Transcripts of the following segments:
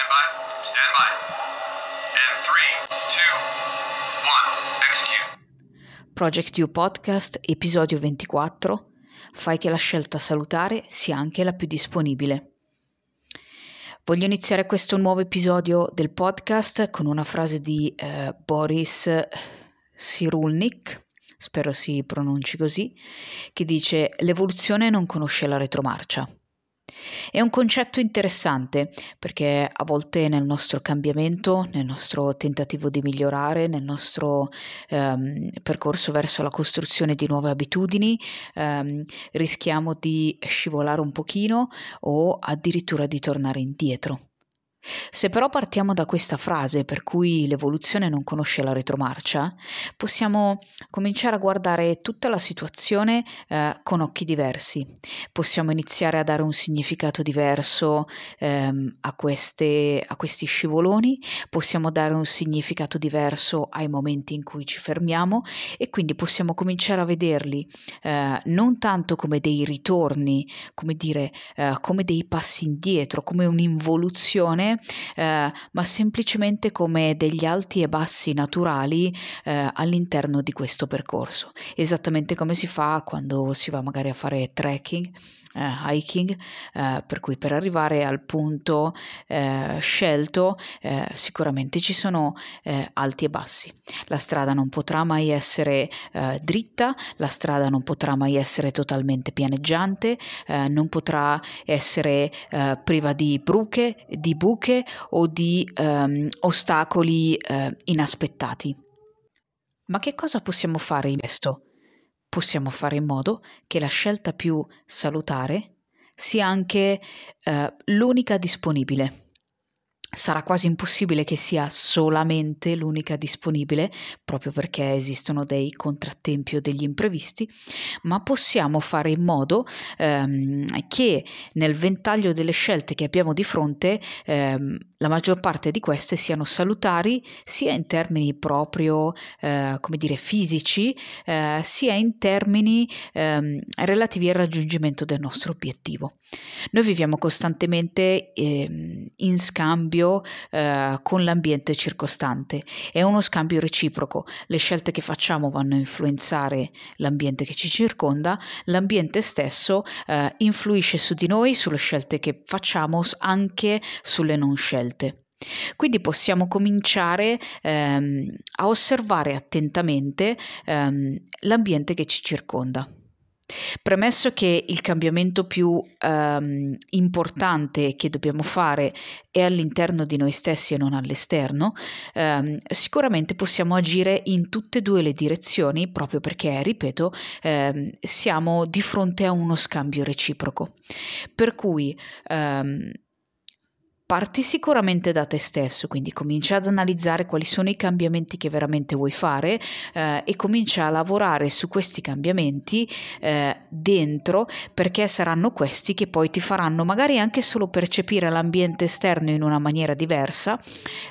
Stand by. Stand by. And three, two, one. Execute. Project You Podcast, episodio 24. Fai che la scelta salutare sia anche la più disponibile. Voglio iniziare questo nuovo episodio del podcast con una frase di eh, Boris Cyrulnik, spero si pronunci così, che dice l'evoluzione non conosce la retromarcia. È un concetto interessante perché a volte nel nostro cambiamento, nel nostro tentativo di migliorare, nel nostro ehm, percorso verso la costruzione di nuove abitudini, ehm, rischiamo di scivolare un pochino o addirittura di tornare indietro. Se però partiamo da questa frase per cui l'evoluzione non conosce la retromarcia, possiamo cominciare a guardare tutta la situazione eh, con occhi diversi. Possiamo iniziare a dare un significato diverso ehm, a, queste, a questi scivoloni, possiamo dare un significato diverso ai momenti in cui ci fermiamo e quindi possiamo cominciare a vederli eh, non tanto come dei ritorni, come dire, eh, come dei passi indietro, come un'involuzione eh, ma semplicemente come degli alti e bassi naturali eh, all'interno di questo percorso, esattamente come si fa quando si va magari a fare trekking, eh, hiking, eh, per cui per arrivare al punto eh, scelto eh, sicuramente ci sono alti e bassi. La strada non potrà mai essere dritta, la strada non potrà mai essere totalmente pianeggiante, non potrà essere priva di bruche, di buche, buche o di ehm, ostacoli eh, inaspettati. Ma che cosa possiamo fare in questo? Possiamo fare in modo che la scelta più salutare sia anche eh, l'unica disponibile sarà quasi impossibile che sia solamente l'unica disponibile, proprio perché esistono dei contrattempi o degli imprevisti, ma possiamo fare in modo ehm, che nel ventaglio delle scelte che abbiamo di fronte ehm, la maggior parte di queste siano salutari sia in termini proprio, eh, come dire, fisici, eh, sia in termini ehm, relativi al raggiungimento del nostro obiettivo. Noi viviamo costantemente ehm, in scambio scambio eh, con l'ambiente circostante, è uno scambio reciproco, le scelte che facciamo vanno a influenzare l'ambiente che ci circonda, l'ambiente stesso eh, influisce su di noi, sulle scelte che facciamo, anche sulle non scelte. Quindi possiamo cominciare ehm, a osservare attentamente ehm, l'ambiente che ci circonda. Premesso che il cambiamento più ehm, importante che dobbiamo fare è all'interno di noi stessi e non all'esterno, ehm, sicuramente possiamo agire in tutte e due le direzioni proprio perché, ripeto, ehm, siamo di fronte a uno scambio reciproco. Per cui ehm, Parti sicuramente da te stesso, quindi comincia ad analizzare quali sono i cambiamenti che veramente vuoi fare eh, e comincia a lavorare su questi cambiamenti eh, dentro perché saranno questi che poi ti faranno magari anche solo percepire l'ambiente esterno in una maniera diversa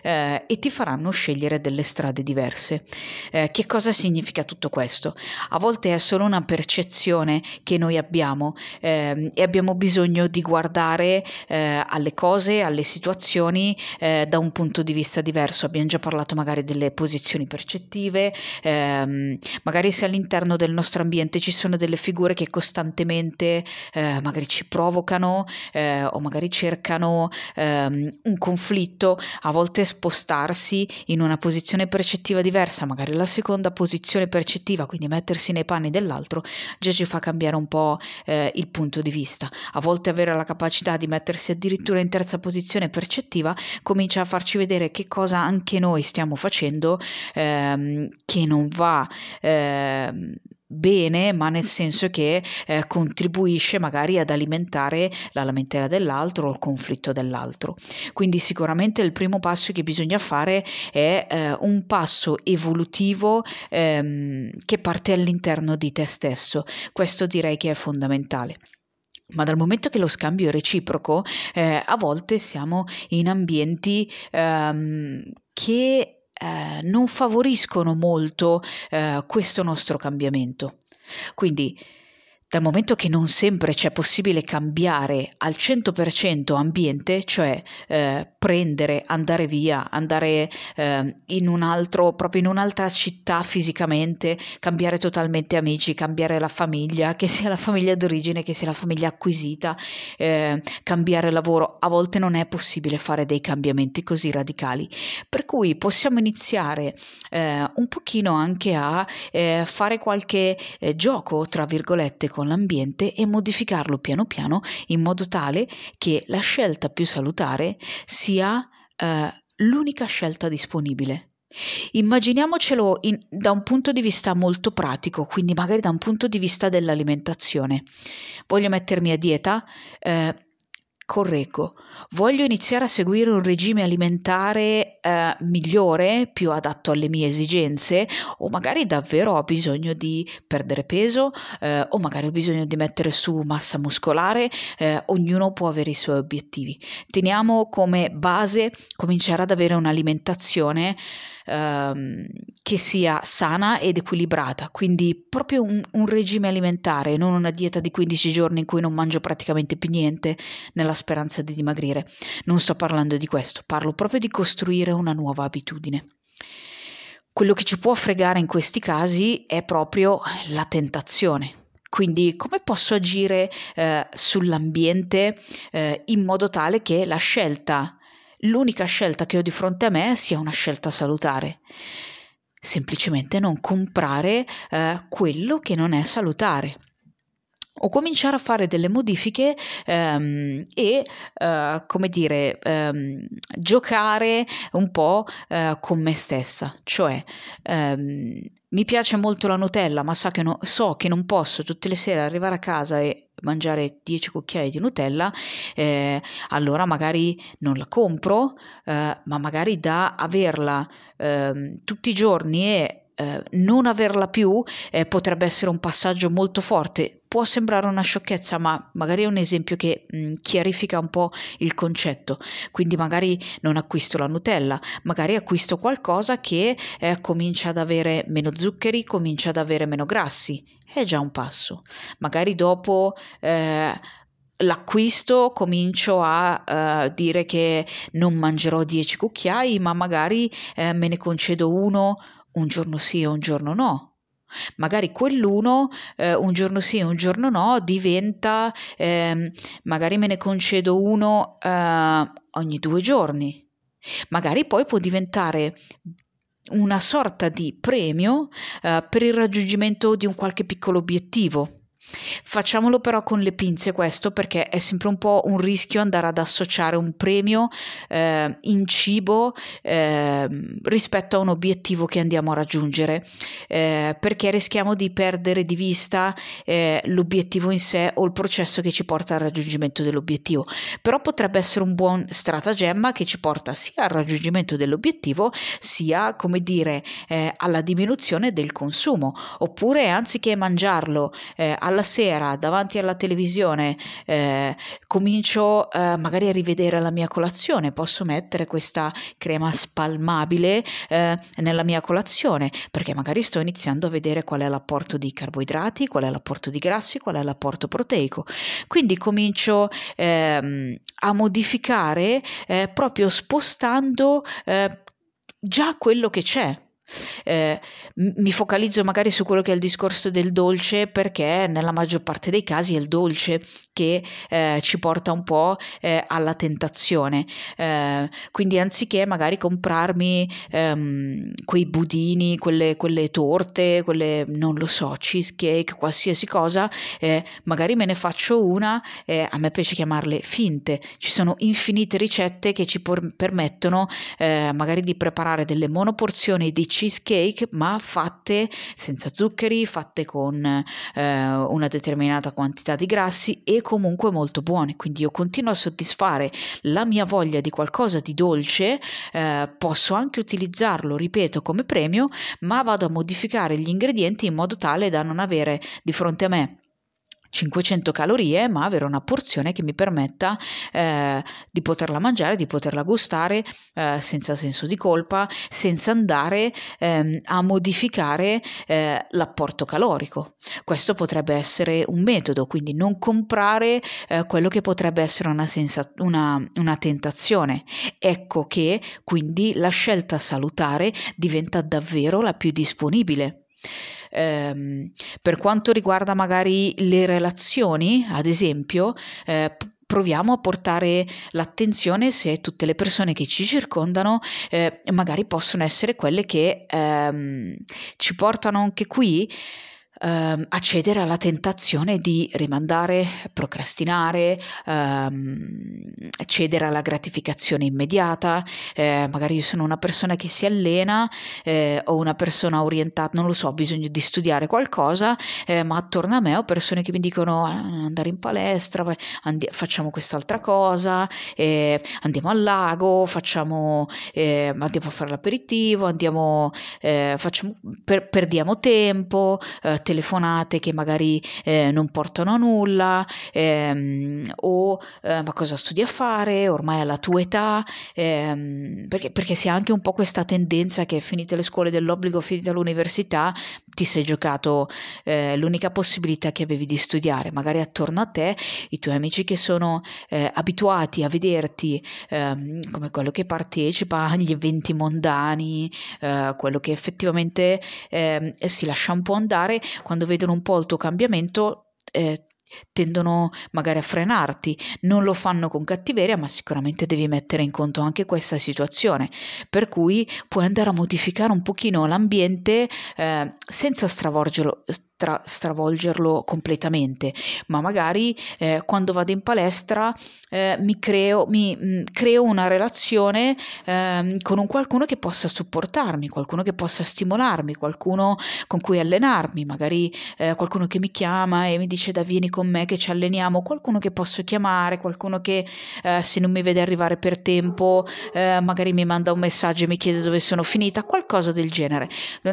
eh, e ti faranno scegliere delle strade diverse. Eh, che cosa significa tutto questo? A volte è solo una percezione che noi abbiamo ehm, e abbiamo bisogno di guardare eh, alle cose, alle situazioni eh, da un punto di vista diverso. Abbiamo già parlato magari delle posizioni percettive, ehm, magari se all'interno del nostro ambiente ci sono delle figure che costantemente eh, magari ci provocano eh, o magari cercano ehm, un conflitto, a volte spostarsi in una posizione percettiva diversa, magari la seconda posizione percettiva, quindi mettersi nei panni dell'altro, già ci fa cambiare un po' eh, il punto di vista. A volte avere la capacità di mettersi addirittura in terza posizione percezione percettiva comincia a farci vedere che cosa anche noi stiamo facendo ehm, che non va. Ehm, bene, ma nel senso che eh, contribuisce magari ad alimentare la lamentela dell'altro o il conflitto dell'altro. Quindi sicuramente il primo passo che bisogna fare è eh, un passo evolutivo ehm, che parte all'interno di te stesso. Questo direi che è fondamentale. Ma dal momento che lo scambio è reciproco, eh, a volte siamo in ambienti ehm, che eh, non favoriscono molto eh, questo nostro cambiamento. Quindi dal momento che non sempre c'è possibile cambiare al 100% ambiente, cioè eh, prendere, andare via, andare eh, in un altro, proprio in un'altra città fisicamente, cambiare totalmente amici, cambiare la famiglia, che sia la famiglia d'origine, che sia la famiglia acquisita, eh, cambiare lavoro, a volte non è possibile fare dei cambiamenti così radicali. Per cui possiamo iniziare eh, un pochino anche a eh, fare qualche eh, gioco, tra virgolette, con l'ambiente e modificarlo piano piano in modo tale che la scelta più salutare sia eh, l'unica scelta disponibile. Immaginiamocelo in, da un punto di vista molto pratico, quindi magari da un punto di vista dell'alimentazione. Voglio mettermi a dieta, eh, correggo, voglio iniziare a seguire un regime alimentare eh, migliore, più adatto alle mie esigenze, o magari davvero ho bisogno di perdere peso, eh, o magari ho bisogno di mettere su massa muscolare, eh, ognuno può avere i suoi obiettivi. Teniamo come base cominciare ad avere un'alimentazione ehm, che sia sana ed equilibrata, quindi proprio un, un, regime alimentare, non una dieta di 15 giorni in cui non mangio praticamente più niente nella speranza di dimagrire. Non sto parlando di questo, parlo proprio di costruire una nuova abitudine. Quello che ci può fregare in questi casi è proprio la tentazione, quindi come posso agire eh, sull'ambiente eh, in modo tale che la scelta l'unica scelta che ho di fronte a me sia una scelta salutare. Semplicemente non comprare eh, quello che non è salutare o cominciare a fare delle modifiche ehm, e, eh, come dire, ehm, giocare un po' eh, con me stessa. Cioè, ehm, mi piace molto la Nutella, ma so che, no, so che non posso tutte le sere arrivare a casa e mangiare 10 cucchiai di Nutella, eh, allora magari non la compro, eh, ma magari da averla eh, tutti i giorni e eh, non averla più eh, potrebbe essere un passaggio molto forte. Può sembrare una sciocchezza, ma magari è un esempio che mh, mm, chiarifica un po' il concetto. Quindi magari non acquisto la Nutella, magari acquisto qualcosa che eh, comincia ad avere meno zuccheri, comincia ad avere meno grassi. È già un passo. Magari dopo eh, l'acquisto comincio a uh, dire che non mangerò 10 cucchiai, ma magari uh, me ne concedo uno un giorno sì e un giorno no. Magari quell'uno, eh, un giorno sì e un giorno no, diventa, eh, magari me ne concedo uno eh, ogni due giorni. Magari poi può diventare una sorta di premio eh, per il raggiungimento di un qualche piccolo obiettivo. Facciamolo però con le pinze questo perché è sempre un po' un rischio andare ad associare un premio eh, in cibo eh, rispetto a un obiettivo che andiamo a raggiungere. Eh, perché rischiamo di perdere di vista eh, l'obiettivo in sé o il processo che ci porta al raggiungimento dell'obiettivo. Però potrebbe essere un buon stratagemma che ci porta sia al raggiungimento dell'obiettivo sia come dire eh, alla diminuzione del consumo. Oppure anziché mangiarlo eh, alla sera davanti alla televisione eh, comincio eh, magari a rivedere la mia colazione, posso mettere questa crema spalmabile eh, nella mia colazione perché magari sto iniziando a vedere qual è l'apporto di carboidrati, qual è l'apporto di grassi, qual è l'apporto proteico. Quindi comincio ehm, a modificare eh, proprio spostando eh, già quello che c'è eh, mi focalizzo magari su quello che è il discorso del dolce perché nella maggior parte dei casi è il dolce che eh, ci porta un po' eh, alla tentazione. Eh, quindi anziché magari comprarmi ehm, quei budini, quelle, quelle, torte, quelle non lo so, cheesecake, qualsiasi cosa, eh, magari me ne faccio una, eh, a me piace chiamarle finte. Ci sono infinite ricette che ci por- permettono magari di preparare delle monoporzioni di cheesecake ma fatte senza zuccheri, fatte con eh, una determinata quantità di grassi e comunque molto buone. Quindi io continuo a soddisfare la mia voglia di qualcosa di dolce, eh, posso anche utilizzarlo, ripeto, come premio, ma vado a modificare gli ingredienti in modo tale da non avere di fronte a me 500 calorie, ma avere una porzione che mi permetta eh, di poterla mangiare, di poterla gustare eh, senza senso di colpa, senza andare ehm, a modificare eh, l'apporto calorico. Questo potrebbe essere un metodo, quindi non comprare eh, quello che potrebbe essere una, sensa- una, una tentazione. Ecco che quindi la scelta salutare diventa davvero la più disponibile. Eh, per quanto riguarda magari le relazioni, ad esempio, eh, proviamo a portare l'attenzione se tutte le persone che ci circondano eh, magari possono essere quelle che ehm, ci portano anche qui ehm, accedere alla tentazione di rimandare, procrastinare, ehm, cedere alla gratificazione immediata. Eh, magari io sono una persona che si allena eh, o una persona orientata, non lo so, ho bisogno di studiare qualcosa, eh, ma attorno a me ho persone che mi dicono ah, andare in palestra, andi- facciamo quest'altra cosa, eh, andiamo al lago, facciamo, eh, andiamo a fare l'aperitivo, andiamo, eh, facciamo, per, perdiamo tempo, telefonate che magari eh, non portano a nulla ehm, o eh, ma cosa studi a fare? Ormai alla tua età ehm, perché, perché si ha anche un po' questa tendenza che finite le scuole dell'obbligo finita l'università ti sei giocato eh, l'unica possibilità che avevi di studiare magari attorno a te i tuoi amici che sono eh, abituati a vederti ehm, come quello che partecipa agli eventi mondani eh, quello che effettivamente ehm, si lascia un po' andare quando vedono un po' il tuo cambiamento, eh, tendono magari a frenarti, non lo fanno con cattiveria, ma sicuramente devi mettere in conto anche questa situazione, per cui puoi andare a modificare un pochino l'ambiente eh, senza stravolgerlo, tra, stravolgerlo completamente, ma magari eh, quando vado in palestra eh, mi, creo, mi mh, mm, creo una relazione eh, con un qualcuno che possa supportarmi, qualcuno che possa stimolarmi, qualcuno con cui allenarmi, magari eh, qualcuno che mi chiama e mi dice da vieni con me che ci alleniamo, qualcuno che posso chiamare, qualcuno che eh, se non mi vede arrivare per tempo eh, magari mi manda un messaggio e mi chiede dove sono finita, qualcosa del genere.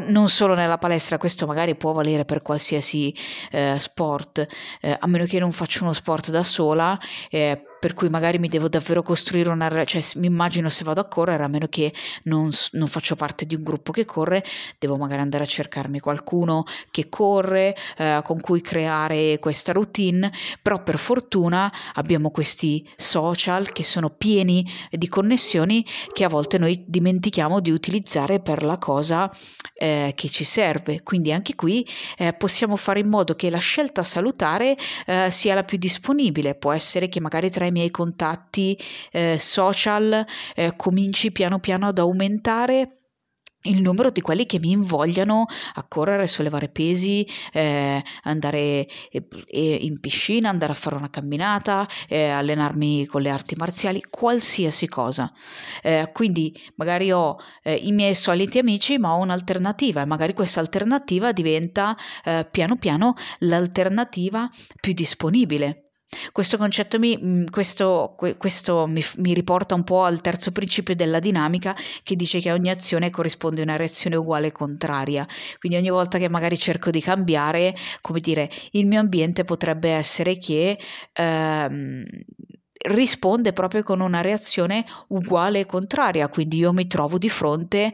Non solo nella palestra, questo magari può valere per qualsiasi qualsiasi eh, sport, eh, a meno che non faccia uno sport da sola, eh, per cui magari mi devo davvero costruire una cioè mi immagino se vado a correre a meno che non, non, faccio parte di un gruppo che corre devo magari andare a cercarmi qualcuno che corre eh, con cui creare questa routine. Però per fortuna abbiamo questi social che sono pieni di connessioni che a volte noi dimentichiamo di utilizzare per la cosa eh, che ci serve. Quindi anche qui eh, possiamo fare in modo che la scelta salutare eh, sia la più disponibile. Può essere che magari tra i miei contatti eh, social eh, cominci piano piano ad aumentare il numero di quelli che mi invogliano a correre, sollevare pesi, eh, andare in piscina, andare a fare una camminata, eh, allenarmi con le arti marziali, qualsiasi cosa. Eh, quindi magari ho eh, i miei soliti amici, ma ho un'alternativa e magari questa alternativa diventa eh, piano piano l'alternativa più disponibile. Questo concetto mi, mm, questo, questo mi, mi, riporta un po' al terzo principio della dinamica che dice che a ogni azione corrisponde una reazione uguale e contraria. Quindi ogni volta che magari cerco di cambiare, come dire, il mio ambiente potrebbe essere che ehm, risponde proprio con una reazione uguale e contraria, quindi io mi trovo di fronte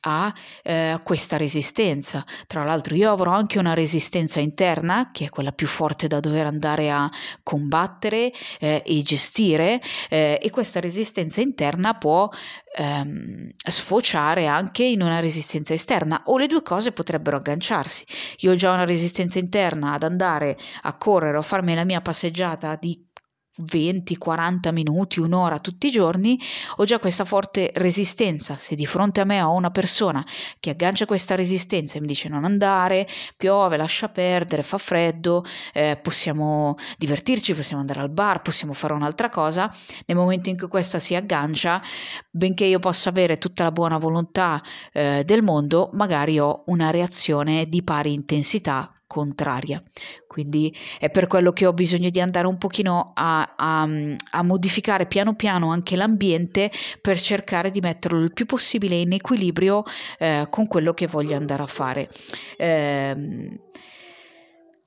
a eh, questa resistenza. Tra l'altro io avrò anche una resistenza interna, che è quella più forte da dover andare a combattere eh, e gestire, eh, e questa resistenza interna può ehm, sfociare anche in una resistenza esterna o le due cose potrebbero agganciarsi. Io ho già una resistenza interna ad andare a correre o farmi la mia passeggiata di 20, 40 minuti, un'ora tutti i giorni, ho già questa forte resistenza. Se di fronte a me ho una persona che aggancia questa resistenza e mi dice non andare, piove, lascia perdere, fa freddo, eh, possiamo divertirci, possiamo andare al bar, possiamo fare un'altra cosa, nel momento in cui questa si aggancia, benché io possa avere tutta la buona volontà eh, del mondo, magari ho una reazione di pari intensità contraria. Quindi è per quello che ho bisogno di andare un pochino a, a, a, modificare piano piano anche l'ambiente per cercare di metterlo il più possibile in equilibrio eh, con quello che voglio andare a fare. Eh,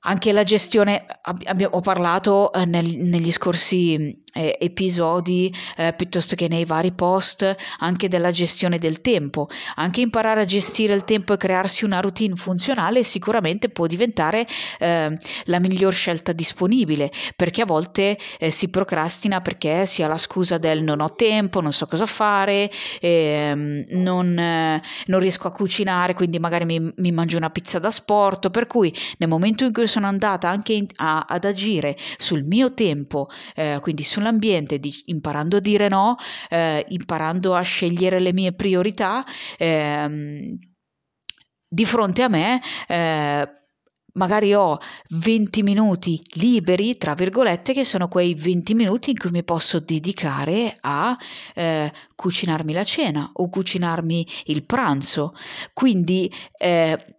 anche la gestione, abbiamo, ho parlato eh, nel, negli scorsi eh, episodi eh, piuttosto che nei vari post anche della gestione del tempo. Anche imparare a gestire il tempo e crearsi una routine funzionale sicuramente può diventare eh, la miglior scelta disponibile perché a volte eh, si procrastina perché si ha la scusa del non ho tempo, non so cosa fare, ehm, non, eh, non, riesco a cucinare, quindi magari mi, mi, mangio una pizza da sport. Per cui nel momento in cui sono andata anche in, a, ad agire sul mio tempo, eh, quindi sulla nell'ambiente, di, imparando a dire no, eh, imparando a scegliere le mie priorità, ehm, di fronte a me eh, magari ho 20 minuti liberi, tra virgolette, che sono quei 20 minuti in cui mi posso dedicare a eh, cucinarmi la cena o cucinarmi il pranzo. Quindi eh,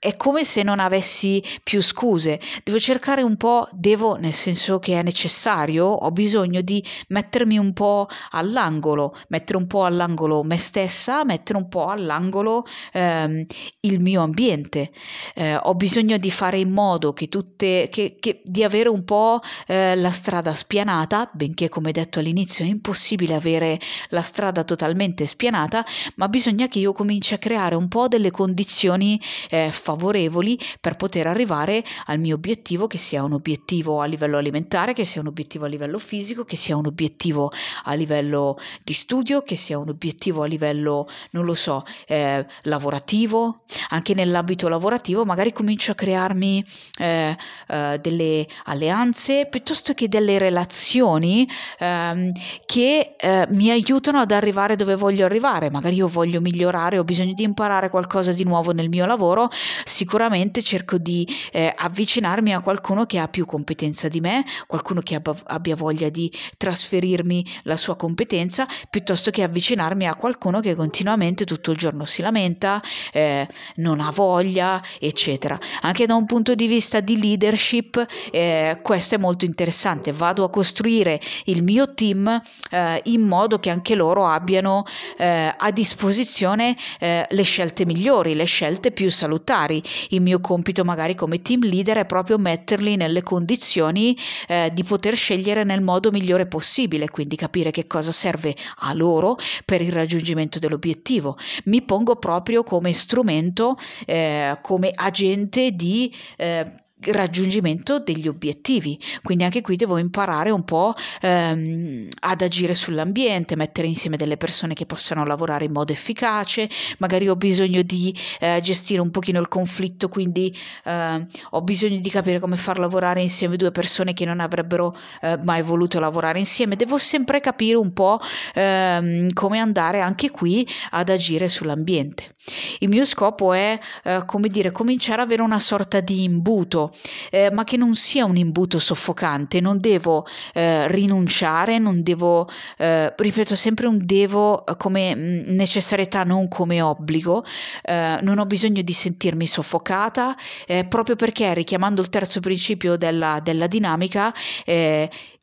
è come se non avessi più scuse. Devo cercare un po', devo nel senso che è necessario, ho bisogno di mettermi un po' all'angolo, mettere un po' all'angolo me stessa, mettere un po' all'angolo ehm, il mio ambiente. Eh, ho bisogno di fare in modo che tutte, che, che, di avere un po' eh, la strada spianata, benché come detto all'inizio è impossibile avere la strada totalmente spianata, ma bisogna che io cominci a creare un po' delle condizioni eh, favorevoli per poter arrivare al mio obiettivo, che sia un obiettivo a livello alimentare, che sia un obiettivo a livello fisico, che sia un obiettivo a livello di studio, che sia un obiettivo a livello, non lo so, eh, lavorativo. Anche nell'ambito lavorativo magari comincio a crearmi eh, eh, delle alleanze piuttosto che delle relazioni ehm, che eh, mi aiutano ad arrivare dove voglio arrivare. Magari io voglio migliorare, ho bisogno di imparare qualcosa di nuovo nel mio lavoro, sicuramente cerco di eh, avvicinarmi a qualcuno che ha più competenza di me, qualcuno che abbia, abbia voglia di trasferirmi la sua competenza, piuttosto che avvicinarmi a qualcuno che continuamente tutto il giorno si lamenta, eh, non ha voglia, eccetera. Anche da un punto di vista di leadership, eh, questo è molto interessante. Vado a costruire il mio team eh, in modo che anche loro abbiano eh, a disposizione eh, le scelte migliori, le scelte più salutari magari il mio compito magari come team leader è proprio metterli nelle condizioni eh, di poter scegliere nel modo migliore possibile, quindi capire che cosa serve a loro per il raggiungimento dell'obiettivo. Mi pongo proprio come strumento, eh, come agente di eh, raggiungimento degli obiettivi. Quindi anche qui devo imparare un po' ehm, ad agire sull'ambiente, mettere insieme delle persone che possano lavorare in modo efficace, magari ho bisogno di eh, gestire un pochino il conflitto, quindi eh, ho bisogno di capire come far lavorare insieme due persone che non avrebbero eh, mai voluto lavorare insieme. Devo sempre capire un po' ehm, come andare anche qui ad agire sull'ambiente. Il mio scopo è, eh, come dire, cominciare ad avere una sorta di imbuto eh, ma che non sia un imbuto soffocante, non devo eh, rinunciare, non devo, eh, ripeto sempre un devo eh, come mm, necessarietà, non come obbligo, eh, non ho bisogno di sentirmi soffocata, eh, proprio perché richiamando il terzo principio della, della dinamica,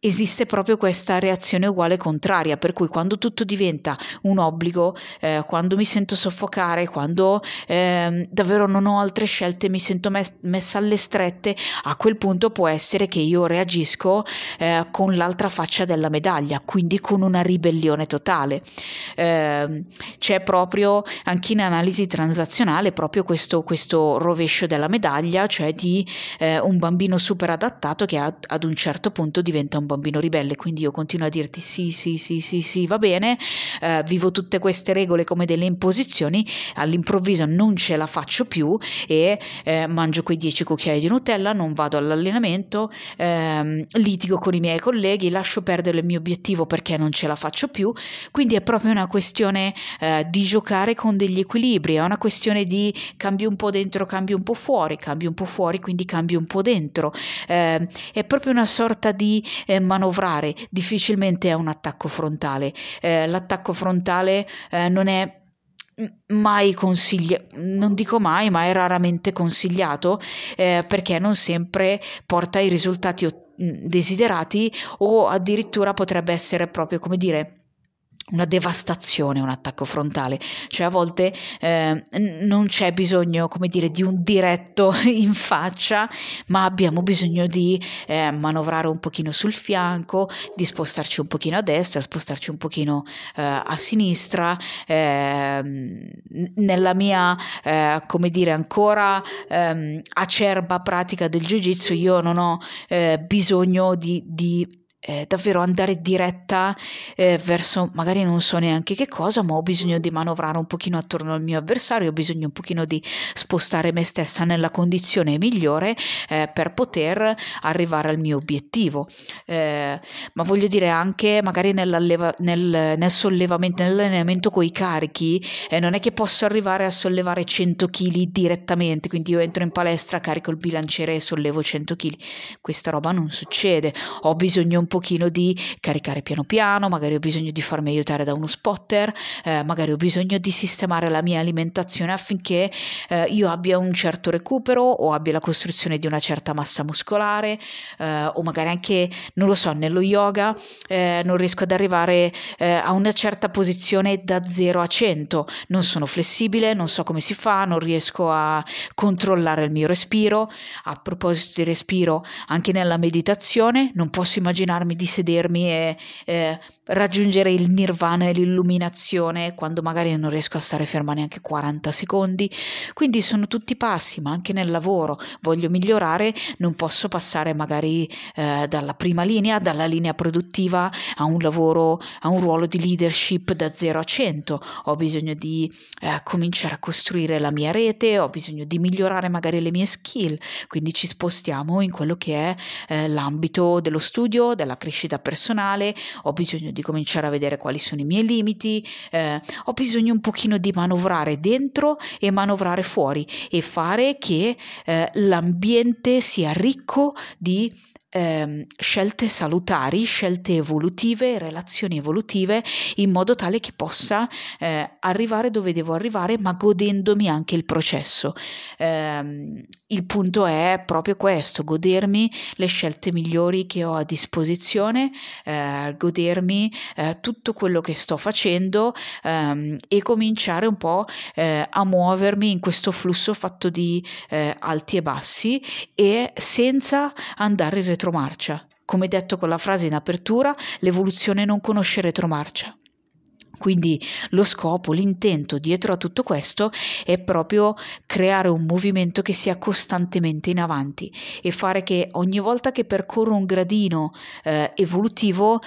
esiste proprio questa reazione uguale contraria, per cui quando tutto diventa un obbligo, eh, quando mi sento soffocare, quando eh, davvero non ho altre scelte, mi sento mes- messa alle strette, a quel punto può essere che io reagisco eh, con l'altra faccia della medaglia, quindi con una ribellione totale. Ehm, c'è proprio anche in analisi transazionale proprio questo, questo rovescio della medaglia, cioè di eh, un bambino super adattato che ad, ad un certo punto diventa un bambino ribelle, quindi io continuo a dirti sì, sì, sì, sì, sì, va bene, eh, vivo tutte queste regole come delle imposizioni, all'improvviso non ce la faccio più e eh, mangio quei 10 cucchiai di Nutella, non vado all'allenamento, ehm, litigo con i miei colleghi, lascio perdere il mio obiettivo perché non ce la faccio più, quindi è proprio una questione eh, di giocare con degli equilibri, è una questione di cambio un po' dentro, cambio un po' fuori, cambio un po' fuori, quindi cambio un po' dentro, eh, è proprio una sorta di eh, manovrare, difficilmente è un attacco frontale. Eh, l'attacco frontale eh, non è mai consigliato, non dico mai, ma è raramente consigliato eh, perché non sempre porta ai risultati desiderati o addirittura potrebbe essere proprio come dire una devastazione, un attacco frontale, cioè a volte eh, non c'è bisogno, come dire, di un diretto in faccia, ma abbiamo bisogno di eh, manovrare un pochino sul fianco, di spostarci un pochino a destra, spostarci un pochino eh, a sinistra. Ehm, nella mia, eh, come dire, ancora ehm, acerba pratica del jiu-jitsu, io non ho eh, bisogno di, di eh, davvero andare diretta eh, verso magari non so neanche che cosa, ma ho bisogno di manovrare un pochino attorno al mio avversario, ho bisogno un pochino di spostare me stessa nella condizione migliore eh, per poter arrivare al mio obiettivo. Eh, ma voglio dire anche magari nel, nel, sollevamento, nell'allenamento con i carichi, eh, non è che posso arrivare a sollevare 100 kg direttamente, quindi io entro in palestra, carico il bilanciere e sollevo 100 kg. Questa roba non succede, ho bisogno un un pochino di caricare piano piano, magari ho bisogno di farmi aiutare da uno spotter, eh, magari ho bisogno di sistemare la mia alimentazione affinché eh, io abbia un certo recupero o abbia la costruzione di una certa massa muscolare eh, o magari anche, non lo so, nello yoga eh, non riesco ad arrivare eh, a una certa posizione da 0 a 100, non sono flessibile, non so come si fa, non riesco a controllare il mio respiro. A proposito di respiro, anche nella meditazione non posso immaginare immaginarmi di sedermi e eh, raggiungere il nirvana e l'illuminazione quando magari non riesco a stare ferma neanche 40 secondi. Quindi sono tutti passi, ma anche nel lavoro voglio migliorare, non posso passare magari eh, dalla prima linea, dalla linea produttiva a un lavoro, a un ruolo di leadership da 0 a 100. Ho bisogno di eh, cominciare a costruire la mia rete, ho bisogno di migliorare magari le mie skill, quindi ci spostiamo in quello che è eh, l'ambito dello studio, della crescita personale, ho bisogno di cominciare a vedere quali sono i miei limiti, eh, ho bisogno un pochino di manovrare dentro e manovrare fuori e fare che eh, l'ambiente sia ricco di eh, scelte salutari, scelte evolutive, relazioni evolutive, in modo tale che possa eh, arrivare dove devo arrivare, ma godendomi anche il processo. Eh, il punto è proprio questo, godermi le scelte migliori che ho a disposizione, eh, godermi eh, tutto quello che sto facendo ehm, e cominciare un po' eh, a muovermi in questo flusso fatto di alti e bassi e senza andare in retromarcia. Come detto con la frase in apertura, l'evoluzione non conosce retromarcia. Quindi lo scopo, l'intento dietro a tutto questo è proprio creare un movimento che sia costantemente in avanti e fare che ogni volta che percorro un gradino eh, evolutivo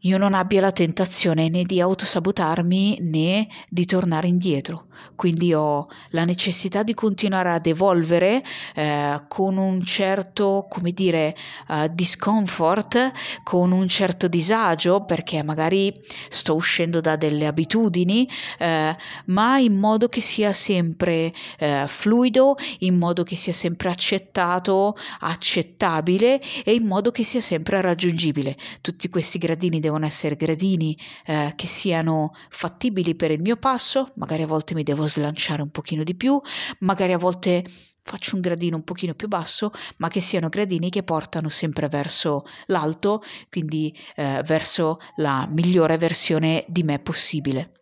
io non abbia la tentazione né di autosabotarmi né di tornare indietro. Quindi ho la necessità di continuare ad evolvere eh, con un certo, come dire, uh, discomfort, con un certo disagio, perché magari sto uscendo da delle abitudini, eh, ma in modo che sia sempre eh, fluido, in modo che sia sempre accettato, accettabile e in modo che sia sempre raggiungibile. Tutti questi gradini devono essere gradini eh, che siano fattibili per il mio passo, magari a volte mi devo slanciare un pochino di più, magari a volte faccio un gradino un pochino più basso, ma che siano gradini che portano sempre verso l'alto, quindi eh, verso la migliore versione di me possibile.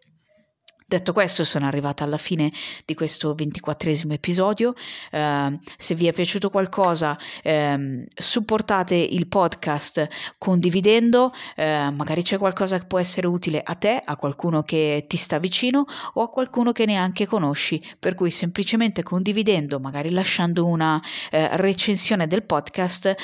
Detto questo, sono arrivata alla fine di questo ventiquattresimo episodio. Uh, se vi è piaciuto qualcosa, um, supportate il podcast condividendo. Uh, magari c'è qualcosa che può essere utile a te, a qualcuno che ti sta vicino o a qualcuno che neanche conosci. Per cui semplicemente condividendo, magari lasciando una uh, recensione del podcast,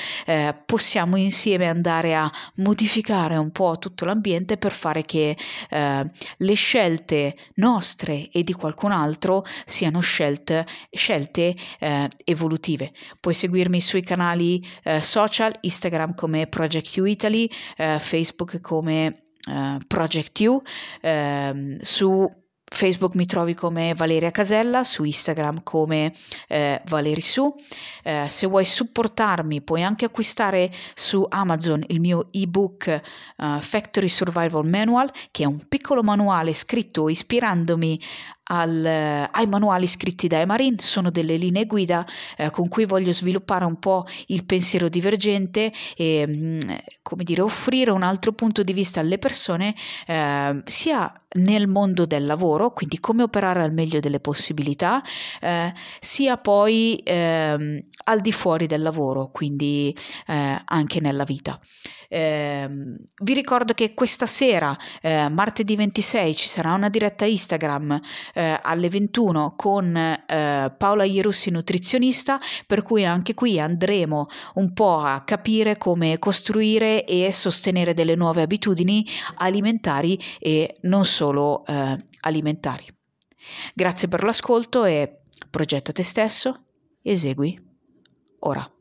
possiamo insieme andare a modificare un po' tutto l'ambiente per fare che le scelte nostre e di qualcun altro siano scelte, scelte eh, evolutive. Puoi seguirmi sui canali eh, social, Instagram come Project U Italy, eh, Facebook come eh, Project U, ehm, su Facebook mi trovi come Valeria Casella, su Instagram come eh, Valeri Su. Eh, se vuoi supportarmi puoi anche acquistare su Amazon il mio ebook uh, Factory Survival Manual, che è un piccolo manuale scritto ispirandomi al, ai manuali scritti da Emarin, sono delle linee guida eh, con cui voglio sviluppare un po' il pensiero divergente e, mm, come dire, offrire un altro punto di vista alle persone, eh, sia nel mondo del lavoro, quindi come operare al meglio delle possibilità, eh, sia poi eh, al di fuori del lavoro, quindi eh, anche nella vita. Eh, vi ricordo che questa sera, eh, martedì 26, ci sarà una diretta Instagram eh, alle 21 con Paola Ierussi, nutrizionista, per cui anche qui andremo un po' a capire come costruire e sostenere delle nuove abitudini alimentari e non solo eh, alimentari. Grazie per l'ascolto e progetta te stesso, esegui ora.